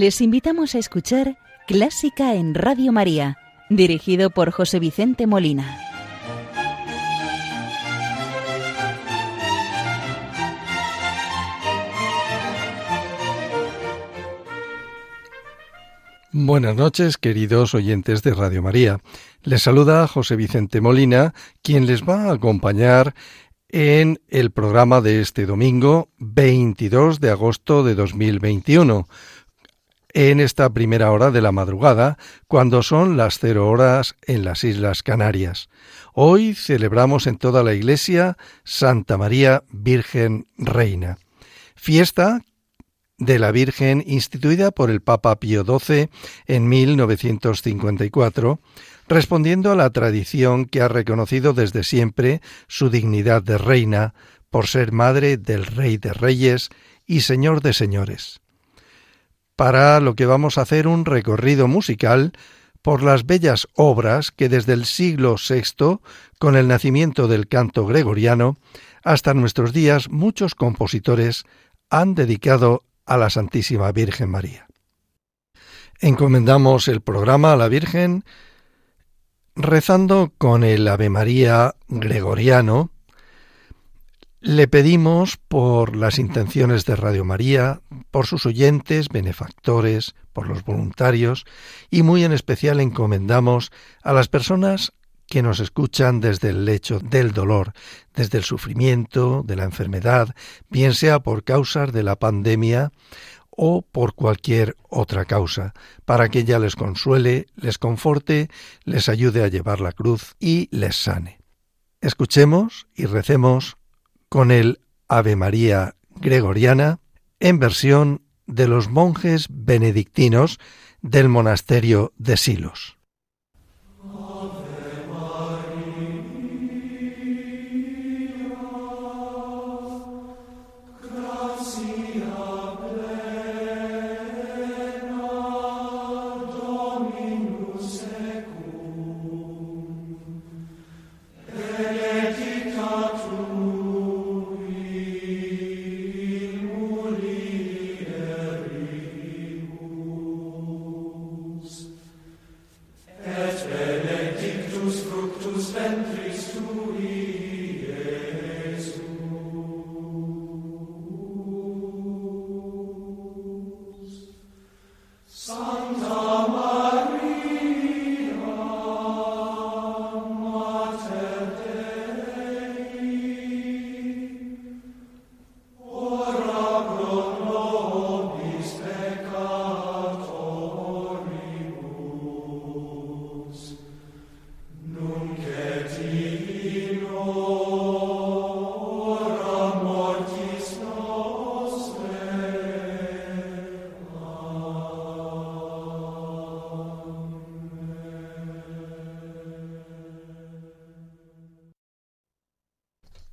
Les invitamos a escuchar Clásica en Radio María, dirigido por José Vicente Molina. Buenas noches, queridos oyentes de Radio María. Les saluda José Vicente Molina, quien les va a acompañar en el programa de este domingo 22 de agosto de 2021, en esta primera hora de la madrugada, cuando son las cero horas en las Islas Canarias. Hoy celebramos en toda la Iglesia Santa María Virgen Reina, fiesta de la Virgen instituida por el Papa Pío XII en 1954, respondiendo a la tradición que ha reconocido desde siempre su dignidad de reina por ser madre del Rey de Reyes y Señor de Señores. Para lo que vamos a hacer un recorrido musical por las bellas obras que desde el siglo VI, con el nacimiento del canto gregoriano, hasta nuestros días muchos compositores han dedicado a la Santísima Virgen María. Encomendamos el programa a la Virgen rezando con el Ave María gregoriano. Le pedimos por las intenciones de Radio María, por sus oyentes, benefactores, por los voluntarios y muy en especial encomendamos a las personas que nos escuchan desde el lecho del dolor, desde el sufrimiento, de la enfermedad, bien sea por causas de la pandemia o por cualquier otra causa, para que ella les consuele, les conforte, les ayude a llevar la cruz y les sane. Escuchemos y recemos con el Ave María Gregoriana en versión de los monjes benedictinos del monasterio de Silos.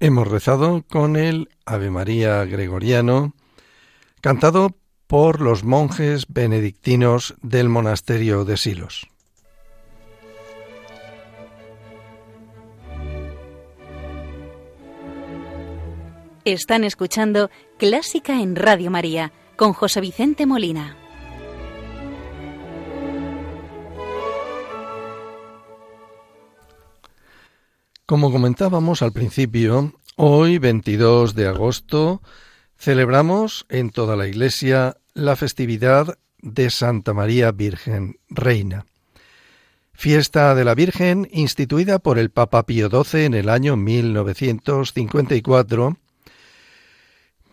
Hemos rezado con el Ave María Gregoriano, cantado por los monjes benedictinos del monasterio de Silos. Están escuchando Clásica en Radio María con José Vicente Molina. Como comentábamos al principio, hoy 22 de agosto celebramos en toda la Iglesia la festividad de Santa María Virgen Reina. Fiesta de la Virgen instituida por el Papa Pío XII en el año 1954,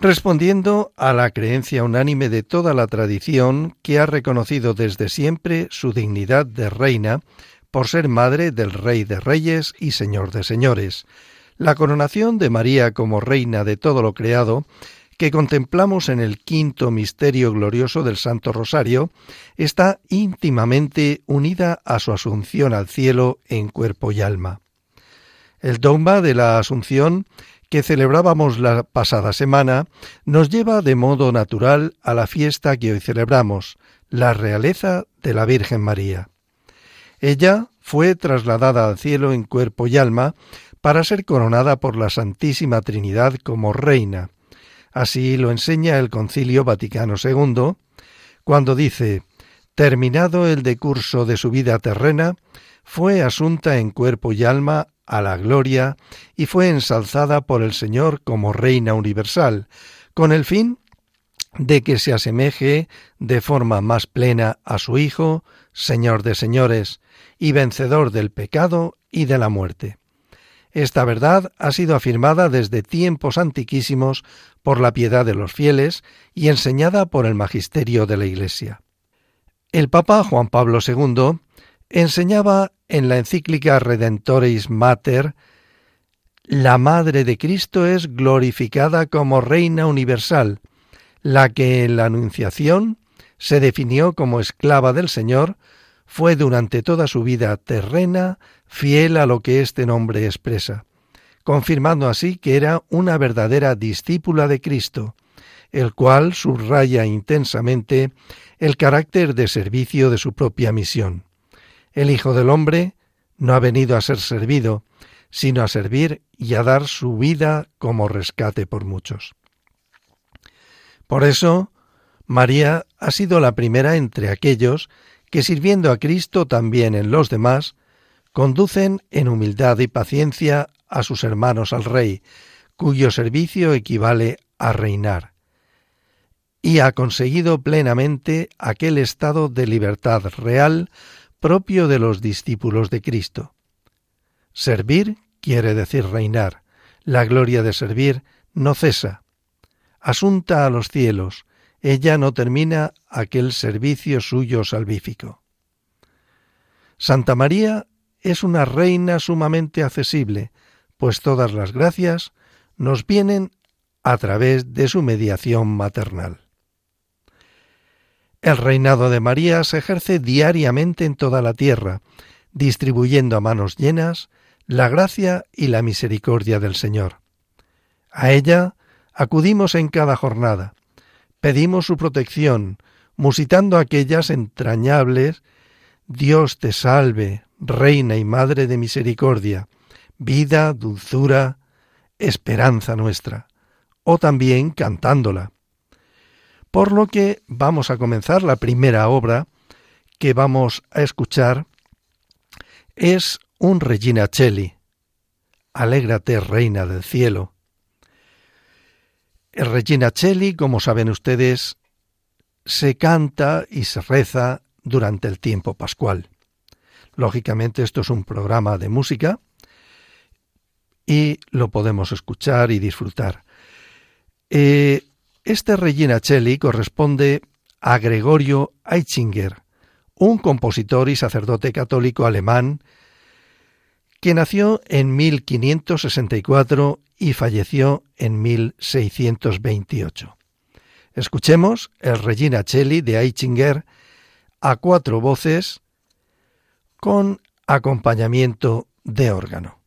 respondiendo a la creencia unánime de toda la tradición que ha reconocido desde siempre su dignidad de reina por ser madre del Rey de Reyes y Señor de Señores. La coronación de María como reina de todo lo creado, que contemplamos en el quinto misterio glorioso del Santo Rosario, está íntimamente unida a su asunción al cielo en cuerpo y alma. El dogma de la Asunción que celebrábamos la pasada semana nos lleva de modo natural a la fiesta que hoy celebramos, la realeza de la Virgen María. Ella fue trasladada al cielo en cuerpo y alma para ser coronada por la Santísima Trinidad como reina. Así lo enseña el Concilio Vaticano II, cuando dice, terminado el decurso de su vida terrena, fue asunta en cuerpo y alma a la gloria y fue ensalzada por el Señor como Reina universal, con el fin de que se asemeje de forma más plena a su Hijo, Señor de señores, y vencedor del pecado y de la muerte. Esta verdad ha sido afirmada desde tiempos antiquísimos por la piedad de los fieles y enseñada por el magisterio de la Iglesia. El Papa Juan Pablo II enseñaba en la encíclica Redentoris Mater la Madre de Cristo es glorificada como Reina Universal, la que en la Anunciación se definió como esclava del Señor, fue durante toda su vida terrena fiel a lo que este nombre expresa, confirmando así que era una verdadera discípula de Cristo, el cual subraya intensamente el carácter de servicio de su propia misión. El Hijo del Hombre no ha venido a ser servido, sino a servir y a dar su vida como rescate por muchos. Por eso, María ha sido la primera entre aquellos que sirviendo a Cristo también en los demás, conducen en humildad y paciencia a sus hermanos al Rey, cuyo servicio equivale a reinar, y ha conseguido plenamente aquel estado de libertad real propio de los discípulos de Cristo. Servir quiere decir reinar. La gloria de servir no cesa. Asunta a los cielos, ella no termina aquel servicio suyo salvífico. Santa María es una reina sumamente accesible, pues todas las gracias nos vienen a través de su mediación maternal. El reinado de María se ejerce diariamente en toda la tierra, distribuyendo a manos llenas la gracia y la misericordia del Señor. A ella acudimos en cada jornada, pedimos su protección, musitando aquellas entrañables Dios te salve, Reina y Madre de Misericordia, vida, dulzura, esperanza nuestra, o también cantándola. Por lo que vamos a comenzar la primera obra que vamos a escuchar es un Regina Cheli. Alégrate, Reina del Cielo, el Regina Cheli, como saben ustedes, se canta y se reza durante el tiempo pascual. Lógicamente esto es un programa de música y lo podemos escuchar y disfrutar. Eh, este Regina corresponde a Gregorio Eitzinger, un compositor y sacerdote católico alemán que nació en 1564 y falleció en 1628. Escuchemos el Regina Celli de Aichinger a cuatro voces con acompañamiento de órgano.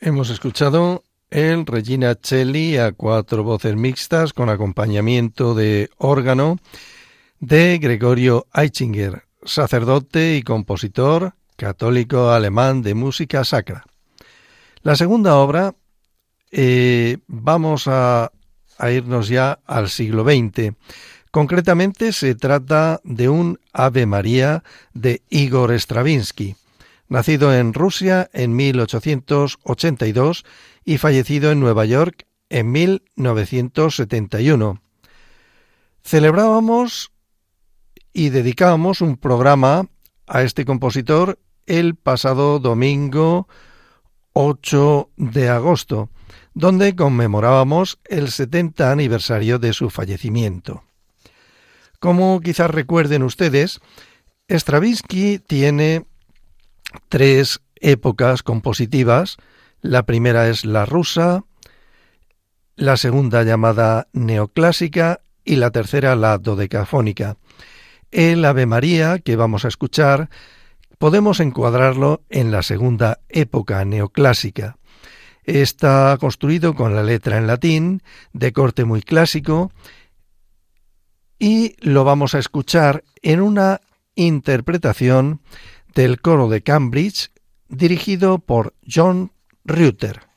Hemos escuchado el Regina Celli a cuatro voces mixtas con acompañamiento de órgano de Gregorio Eichinger, sacerdote y compositor católico alemán de música sacra. La segunda obra, eh, vamos a, a irnos ya al siglo XX. Concretamente se trata de un Ave María de Igor Stravinsky nacido en Rusia en 1882 y fallecido en Nueva York en 1971. Celebrábamos y dedicábamos un programa a este compositor el pasado domingo 8 de agosto, donde conmemorábamos el 70 aniversario de su fallecimiento. Como quizás recuerden ustedes, Stravinsky tiene tres épocas compositivas. La primera es la rusa, la segunda llamada neoclásica y la tercera la dodecafónica. El Ave María que vamos a escuchar podemos encuadrarlo en la segunda época neoclásica. Está construido con la letra en latín, de corte muy clásico, y lo vamos a escuchar en una interpretación del coro de Cambridge dirigido por John Reuter.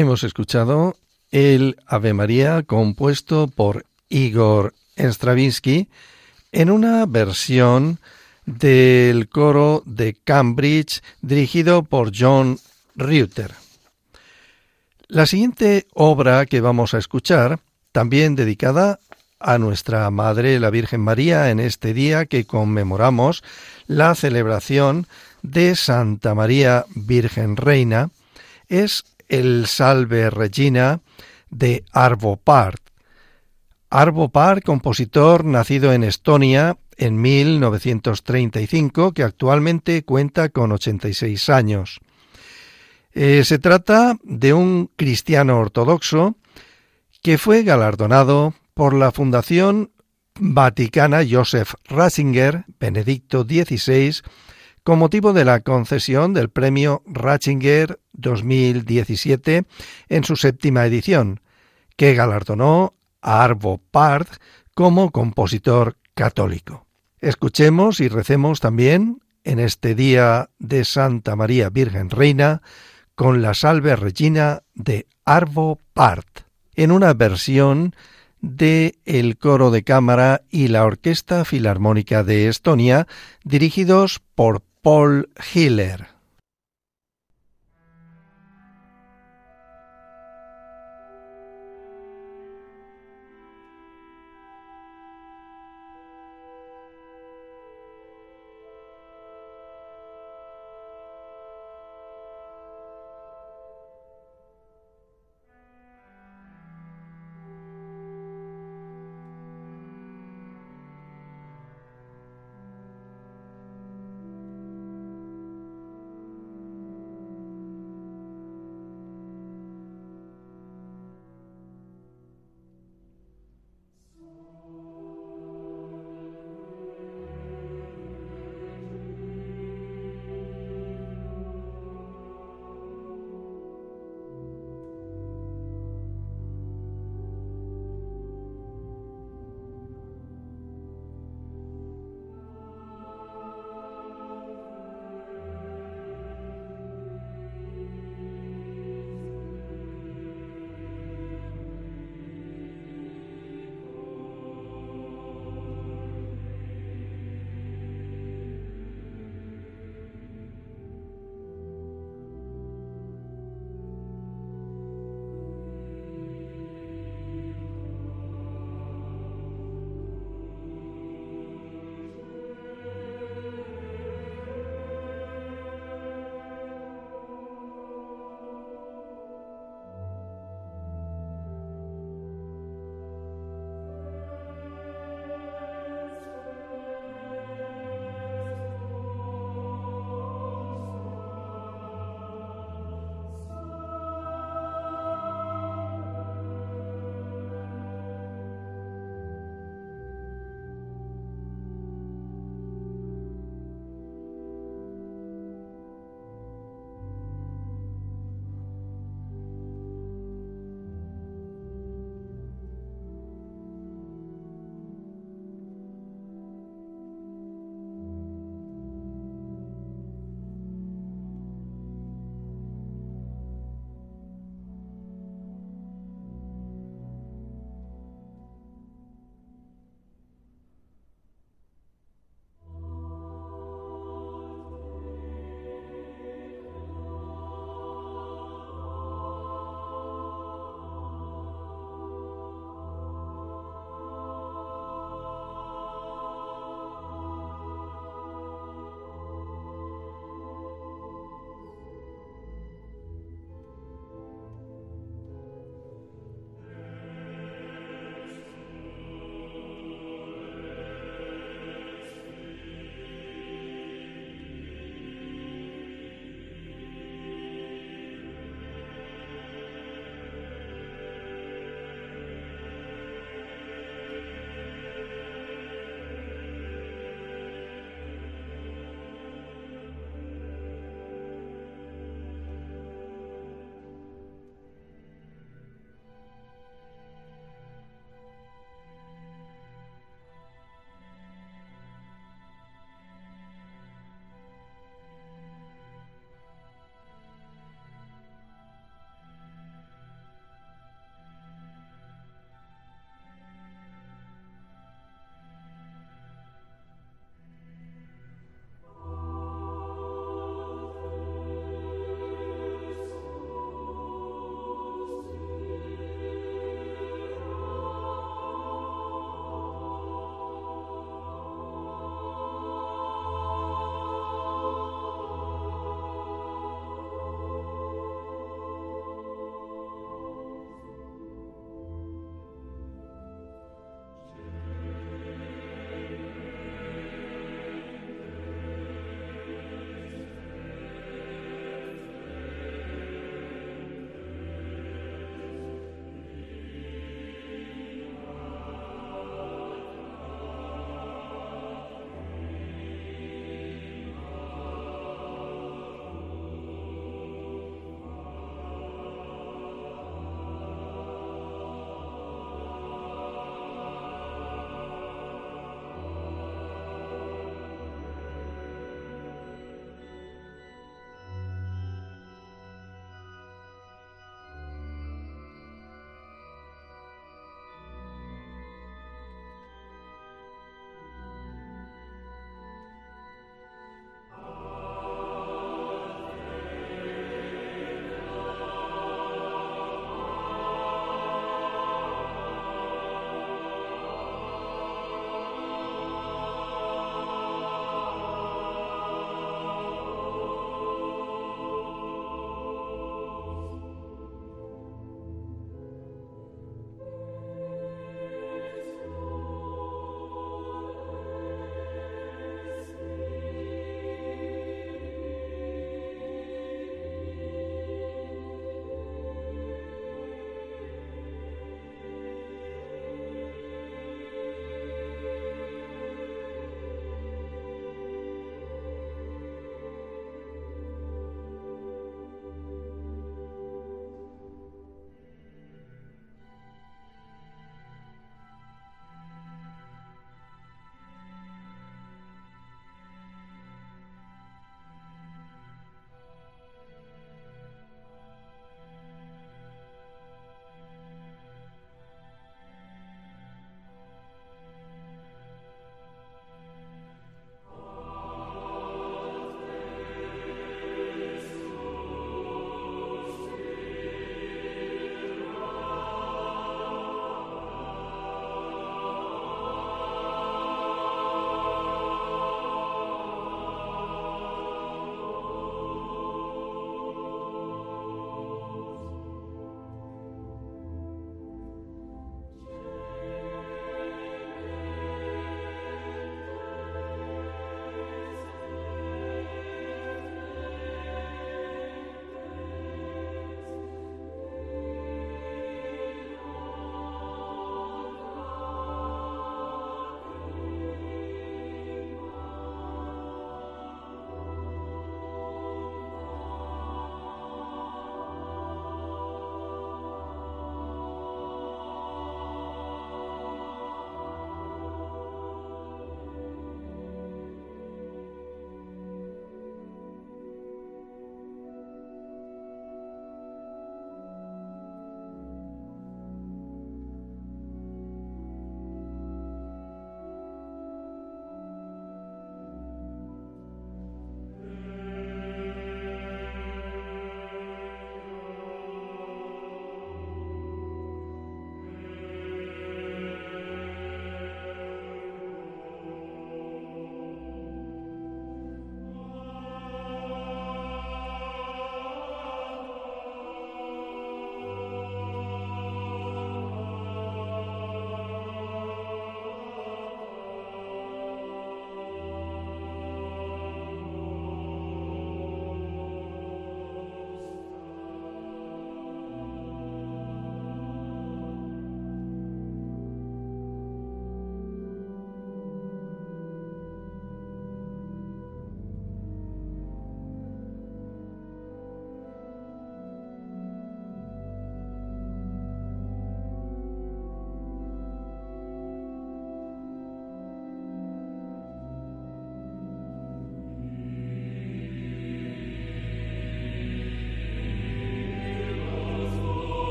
Hemos escuchado el Ave María compuesto por Igor Stravinsky en una versión del coro de Cambridge dirigido por John Reuter. La siguiente obra que vamos a escuchar, también dedicada a nuestra Madre la Virgen María en este día que conmemoramos la celebración de Santa María Virgen Reina, es el Salve Regina de Arvo Part. Arvo Part, compositor nacido en Estonia en 1935, que actualmente cuenta con 86 años. Eh, se trata de un cristiano ortodoxo que fue galardonado por la Fundación Vaticana Joseph Ratzinger, Benedicto XVI, con motivo de la concesión del premio Ratzinger 2017 en su séptima edición, que galardonó a Arvo Part como compositor católico. Escuchemos y recemos también en este día de Santa María Virgen Reina con la Salve Regina de Arvo Part, en una versión de el coro de cámara y la Orquesta Filarmónica de Estonia, dirigidos por Paul Hiller.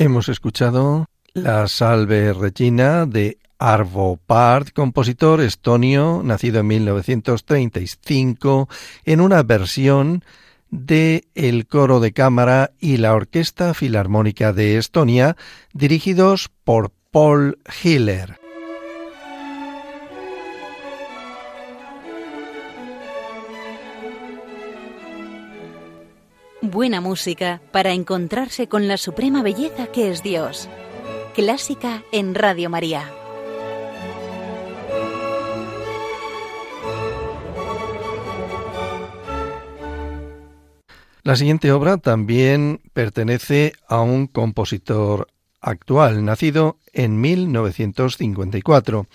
Hemos escuchado la Salve Regina de Arvo Part, compositor estonio, nacido en 1935, en una versión de el coro de cámara y la Orquesta Filarmónica de Estonia, dirigidos por Paul Hiller. Buena música para encontrarse con la suprema belleza que es Dios. Clásica en Radio María. La siguiente obra también pertenece a un compositor actual, nacido en 1954.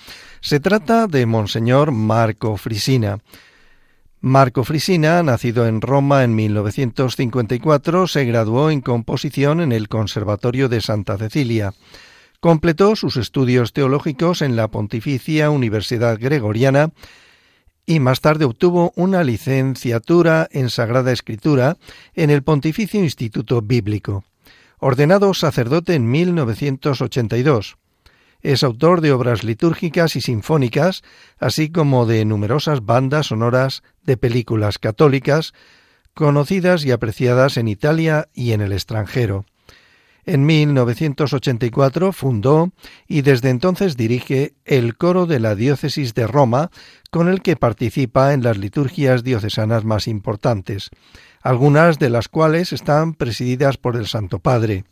Se trata de Monseñor Marco Frisina. Marco Frisina, nacido en Roma en 1954, se graduó en composición en el Conservatorio de Santa Cecilia. Completó sus estudios teológicos en la Pontificia Universidad Gregoriana y más tarde obtuvo una licenciatura en Sagrada Escritura en el Pontificio Instituto Bíblico. Ordenado sacerdote en 1982. Es autor de obras litúrgicas y sinfónicas, así como de numerosas bandas sonoras de películas católicas, conocidas y apreciadas en Italia y en el extranjero. En 1984 fundó y desde entonces dirige el coro de la diócesis de Roma, con el que participa en las liturgias diocesanas más importantes, algunas de las cuales están presididas por el Santo Padre.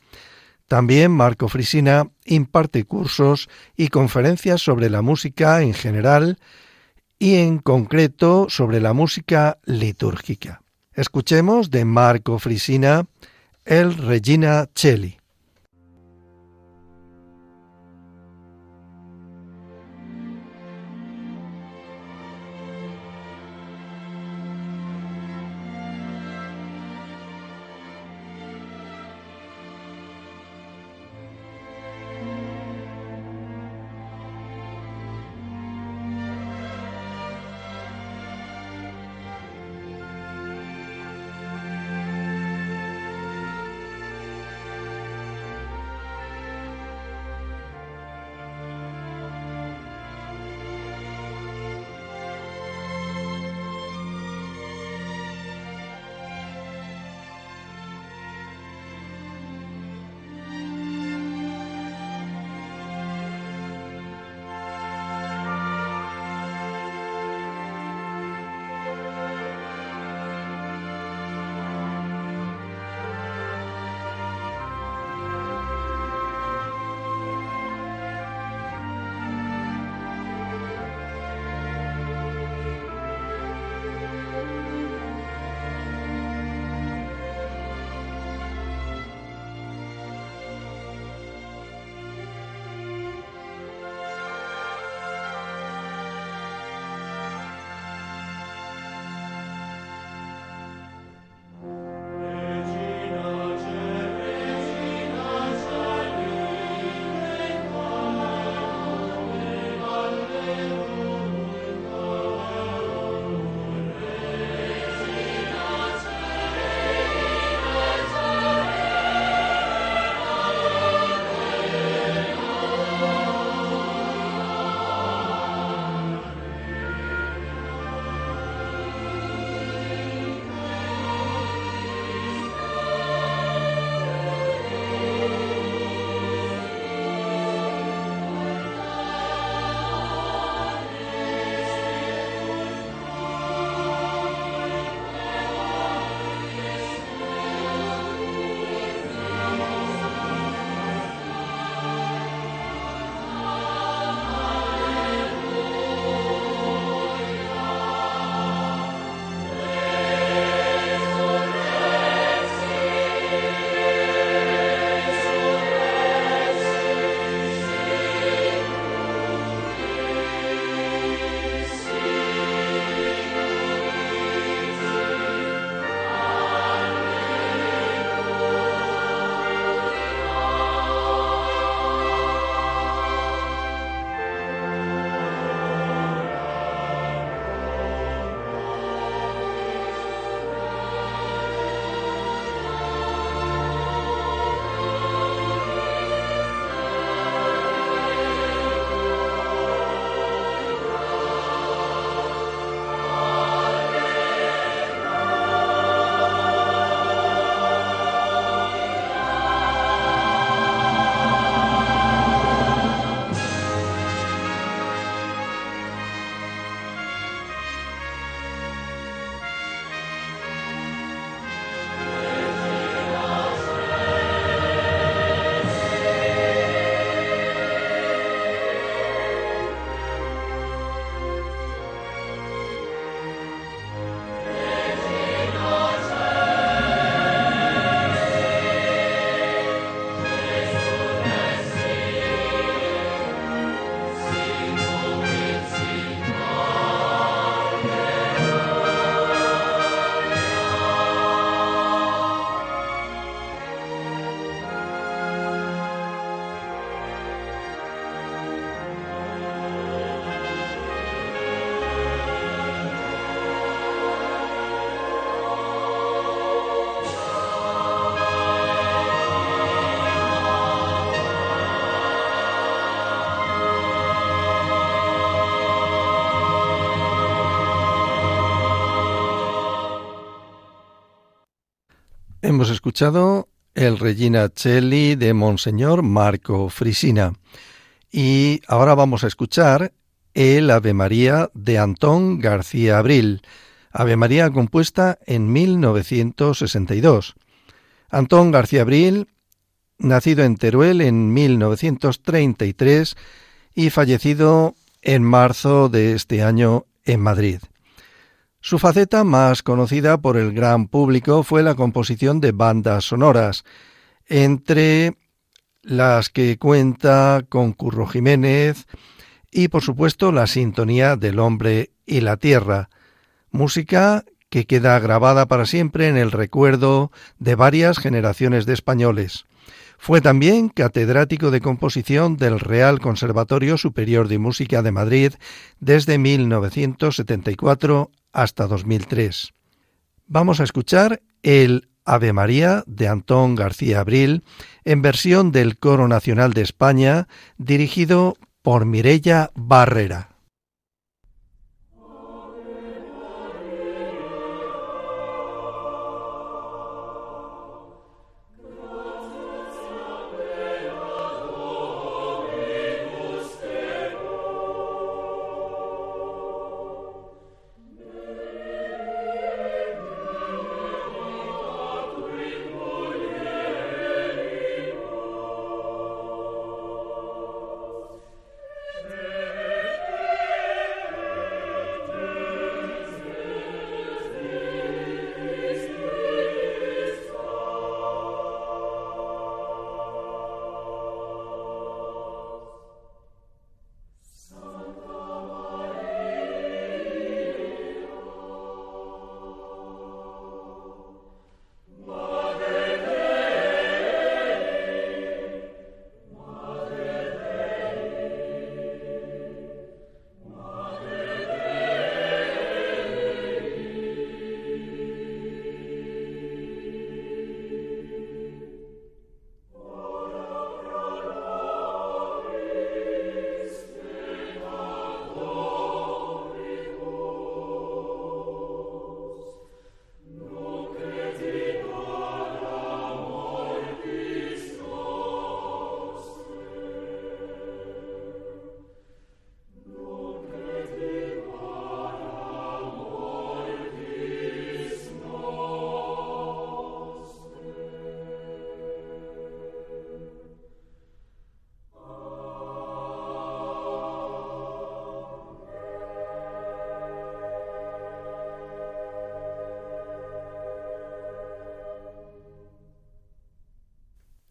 También Marco Frisina imparte cursos y conferencias sobre la música en general y en concreto sobre la música litúrgica. Escuchemos de Marco Frisina el Regina Celli. Hemos escuchado el Regina Celli de Monseñor Marco Frisina. Y ahora vamos a escuchar el Ave María de Antón García Abril, Ave María compuesta en 1962. Antón García Abril, nacido en Teruel en 1933 y fallecido en marzo de este año en Madrid. Su faceta más conocida por el gran público fue la composición de bandas sonoras, entre las que cuenta con Curro Jiménez y por supuesto la sintonía del hombre y la tierra, música que queda grabada para siempre en el recuerdo de varias generaciones de españoles. Fue también catedrático de composición del Real Conservatorio Superior de Música de Madrid desde 1974 hasta 2003. Vamos a escuchar el Ave María de Antón García Abril en versión del Coro Nacional de España dirigido por Mirella Barrera.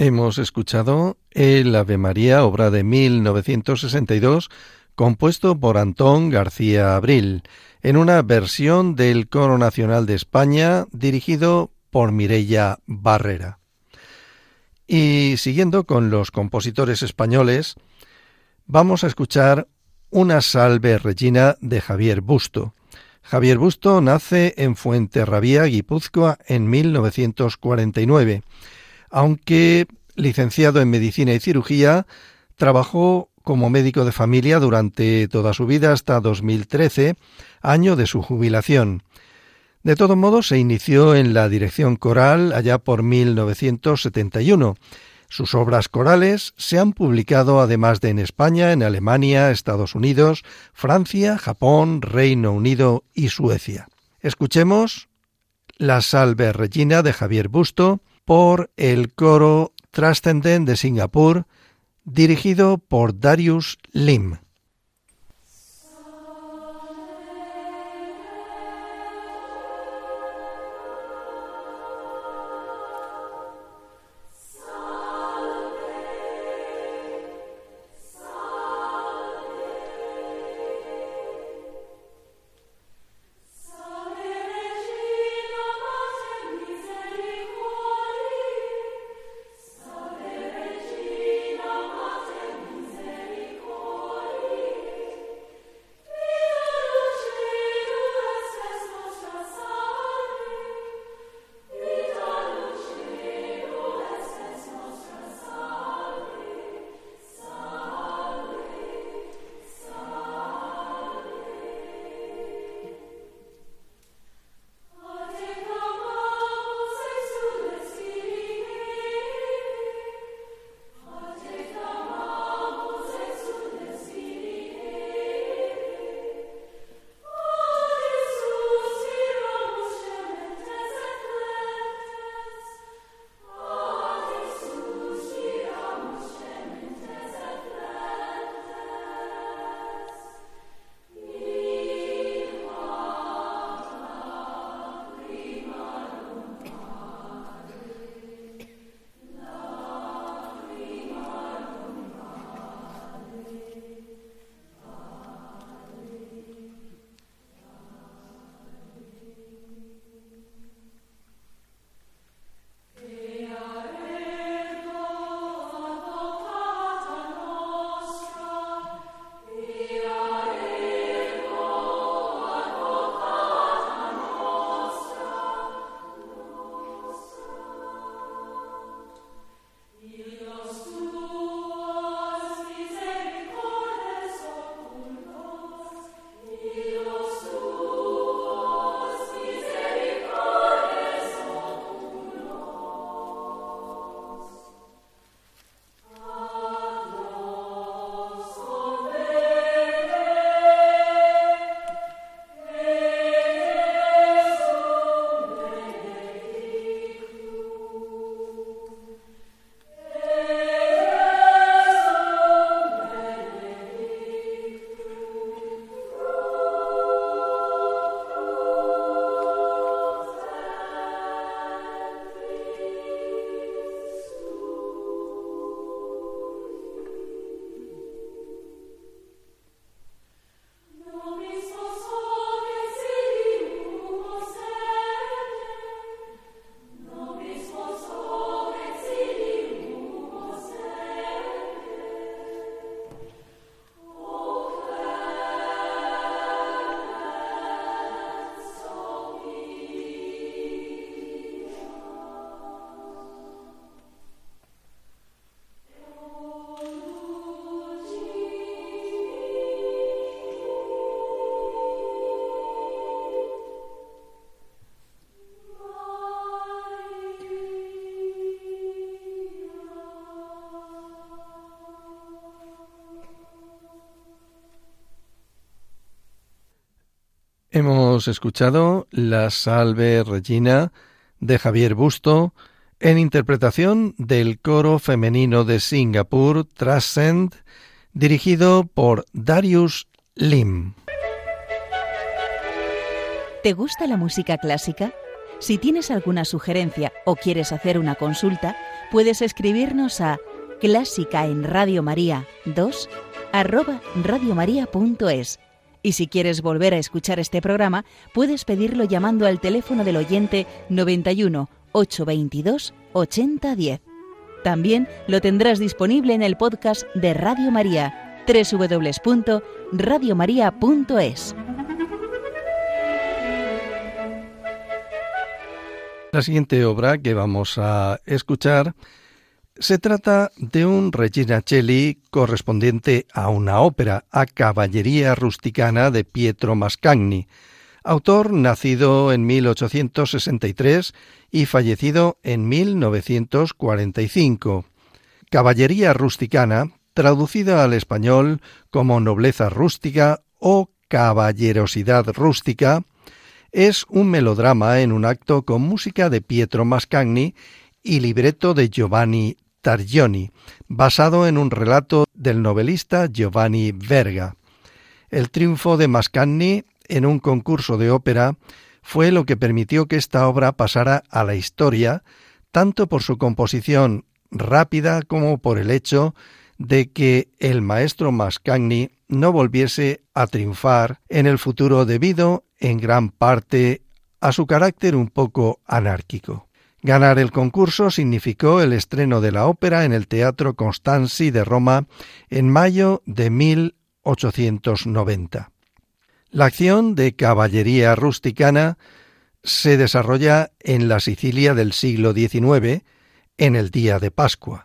Hemos escuchado el Ave María, obra de 1962, compuesto por Antón García Abril, en una versión del Coro Nacional de España dirigido por Mirella Barrera. Y siguiendo con los compositores españoles, vamos a escuchar una salve regina de Javier Busto. Javier Busto nace en Fuenterrabía, Guipúzcoa, en 1949 aunque licenciado en Medicina y Cirugía, trabajó como médico de familia durante toda su vida hasta 2013, año de su jubilación. De todo modo, se inició en la dirección coral allá por 1971. Sus obras corales se han publicado además de en España, en Alemania, Estados Unidos, Francia, Japón, Reino Unido y Suecia. Escuchemos La Salve Regina de Javier Busto, por el coro Trascendent de Singapur, dirigido por Darius Lim. Hemos escuchado La Salve Regina de Javier Busto en interpretación del coro femenino de Singapur Transcend dirigido por Darius Lim. ¿Te gusta la música clásica? Si tienes alguna sugerencia o quieres hacer una consulta, puedes escribirnos a clásica en Radio María 2 arroba radiomaria.es. Y si quieres volver a escuchar este programa, puedes pedirlo llamando al teléfono del oyente 91 822 8010. También lo tendrás disponible en el podcast de Radio María, www.radiomaria.es. La siguiente obra que vamos a escuchar se trata de un Regina Celli correspondiente a una ópera, a Caballería Rusticana de Pietro Mascagni, autor nacido en 1863 y fallecido en 1945. Caballería rusticana, traducida al español como nobleza rústica o caballerosidad rústica, es un melodrama en un acto con música de Pietro Mascagni y libreto de Giovanni Targioni, basado en un relato del novelista Giovanni Verga. El triunfo de Mascagni en un concurso de ópera fue lo que permitió que esta obra pasara a la historia, tanto por su composición rápida como por el hecho de que el maestro Mascagni no volviese a triunfar en el futuro debido en gran parte a su carácter un poco anárquico. Ganar el concurso significó el estreno de la ópera en el Teatro Constanzi de Roma en mayo de 1890. La acción de caballería rusticana se desarrolla en la Sicilia del siglo XIX, en el día de Pascua.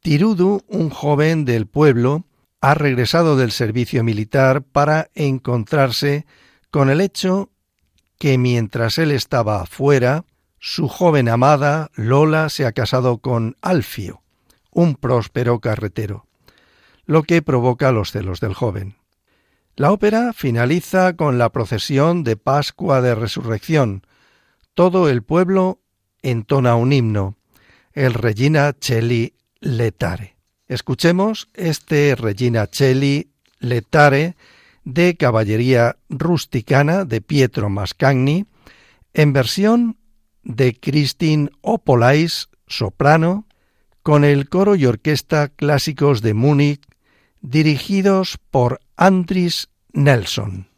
Tirudu, un joven del pueblo, ha regresado del servicio militar para encontrarse con el hecho que mientras él estaba afuera, su joven amada, Lola, se ha casado con Alfio, un próspero carretero, lo que provoca los celos del joven. La ópera finaliza con la procesión de Pascua de Resurrección. Todo el pueblo entona un himno, el Regina Celi Letare. Escuchemos este Regina Celi Letare de caballería rusticana de Pietro Mascagni en versión de Christine Opolais, soprano, con el coro y orquesta clásicos de Múnich, dirigidos por Andris Nelson.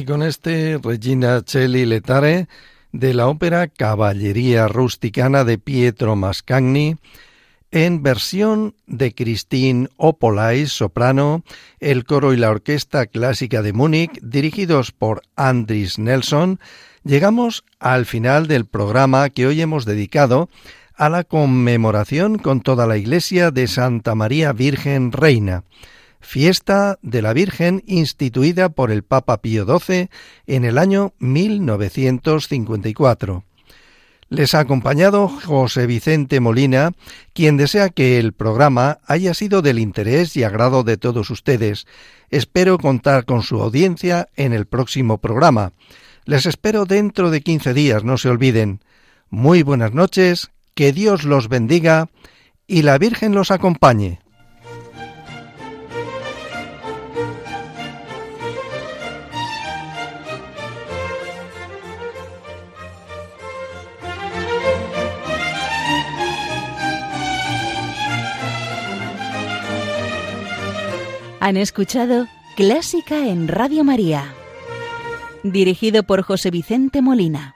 Y con este Regina Celli Letare de la ópera Caballería Rusticana de Pietro Mascagni, en versión de Christine Opolais, soprano, el coro y la orquesta clásica de Múnich, dirigidos por Andris Nelson, llegamos al final del programa que hoy hemos dedicado a la conmemoración con toda la Iglesia de Santa María Virgen Reina, fiesta de la Virgen instituida por el Papa Pío XII en el año 1954. Les ha acompañado José Vicente Molina, quien desea que el programa haya sido del interés y agrado de todos ustedes. Espero contar con su audiencia en el próximo programa. Les espero dentro de quince días, no se olviden. Muy buenas noches, que Dios los bendiga y la Virgen los acompañe. Han escuchado Clásica en Radio María, dirigido por José Vicente Molina.